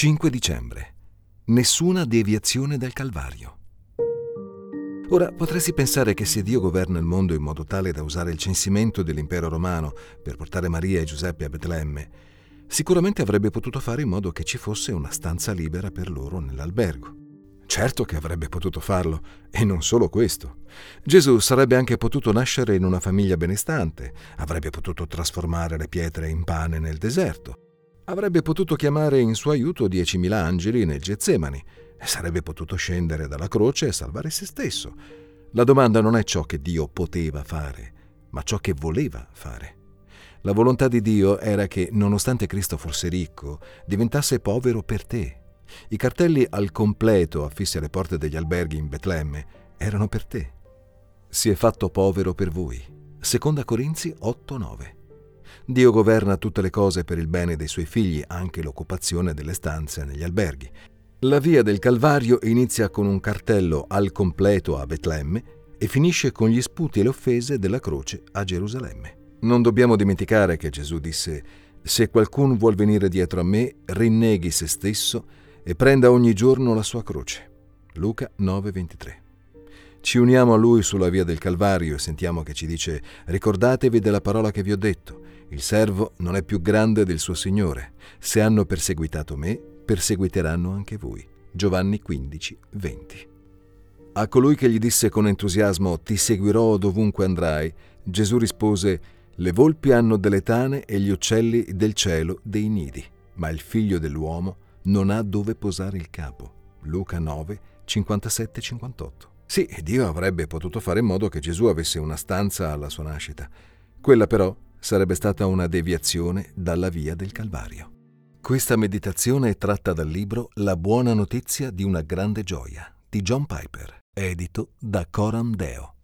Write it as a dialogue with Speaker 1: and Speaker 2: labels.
Speaker 1: 5 dicembre. Nessuna deviazione dal Calvario. Ora potresti pensare che se Dio governa il mondo in modo tale da usare il censimento dell'impero romano per portare Maria e Giuseppe a Betlemme, sicuramente avrebbe potuto fare in modo che ci fosse una stanza libera per loro nell'albergo. Certo che avrebbe potuto farlo, e non solo questo. Gesù sarebbe anche potuto nascere in una famiglia benestante, avrebbe potuto trasformare le pietre in pane nel deserto, avrebbe potuto chiamare in suo aiuto diecimila angeli nel Getsemani, e sarebbe potuto scendere dalla croce e salvare se stesso. La domanda non è ciò che Dio poteva fare, ma ciò che voleva fare. La volontà di Dio era che, nonostante Cristo fosse ricco, diventasse povero per te. I cartelli al completo affissi alle porte degli alberghi in Betlemme erano per te. Si è fatto povero per voi. Seconda Corinzi 8:9. Dio governa tutte le cose per il bene dei suoi figli, anche l'occupazione delle stanze negli alberghi. La via del Calvario inizia con un cartello al completo a Betlemme e finisce con gli sputi e le offese della croce a Gerusalemme. Non dobbiamo dimenticare che Gesù disse Se qualcuno vuol venire dietro a me, rinneghi se stesso e prenda ogni giorno la sua croce. Luca 9:23. Ci uniamo a lui sulla via del Calvario e sentiamo che ci dice ricordatevi della parola che vi ho detto, il servo non è più grande del suo Signore. Se hanno perseguitato me, perseguiteranno anche voi. Giovanni 15, 20. A colui che gli disse con entusiasmo Ti seguirò dovunque andrai, Gesù rispose Le volpi hanno delle tane e gli uccelli del cielo dei nidi, ma il figlio dell'uomo non ha dove posare il capo. Luca 9, 57-58. Sì, Dio avrebbe potuto fare in modo che Gesù avesse una stanza alla sua nascita. Quella però sarebbe stata una deviazione dalla via del Calvario. Questa meditazione è tratta dal libro La buona notizia di una grande gioia di John Piper, edito da Coram Deo.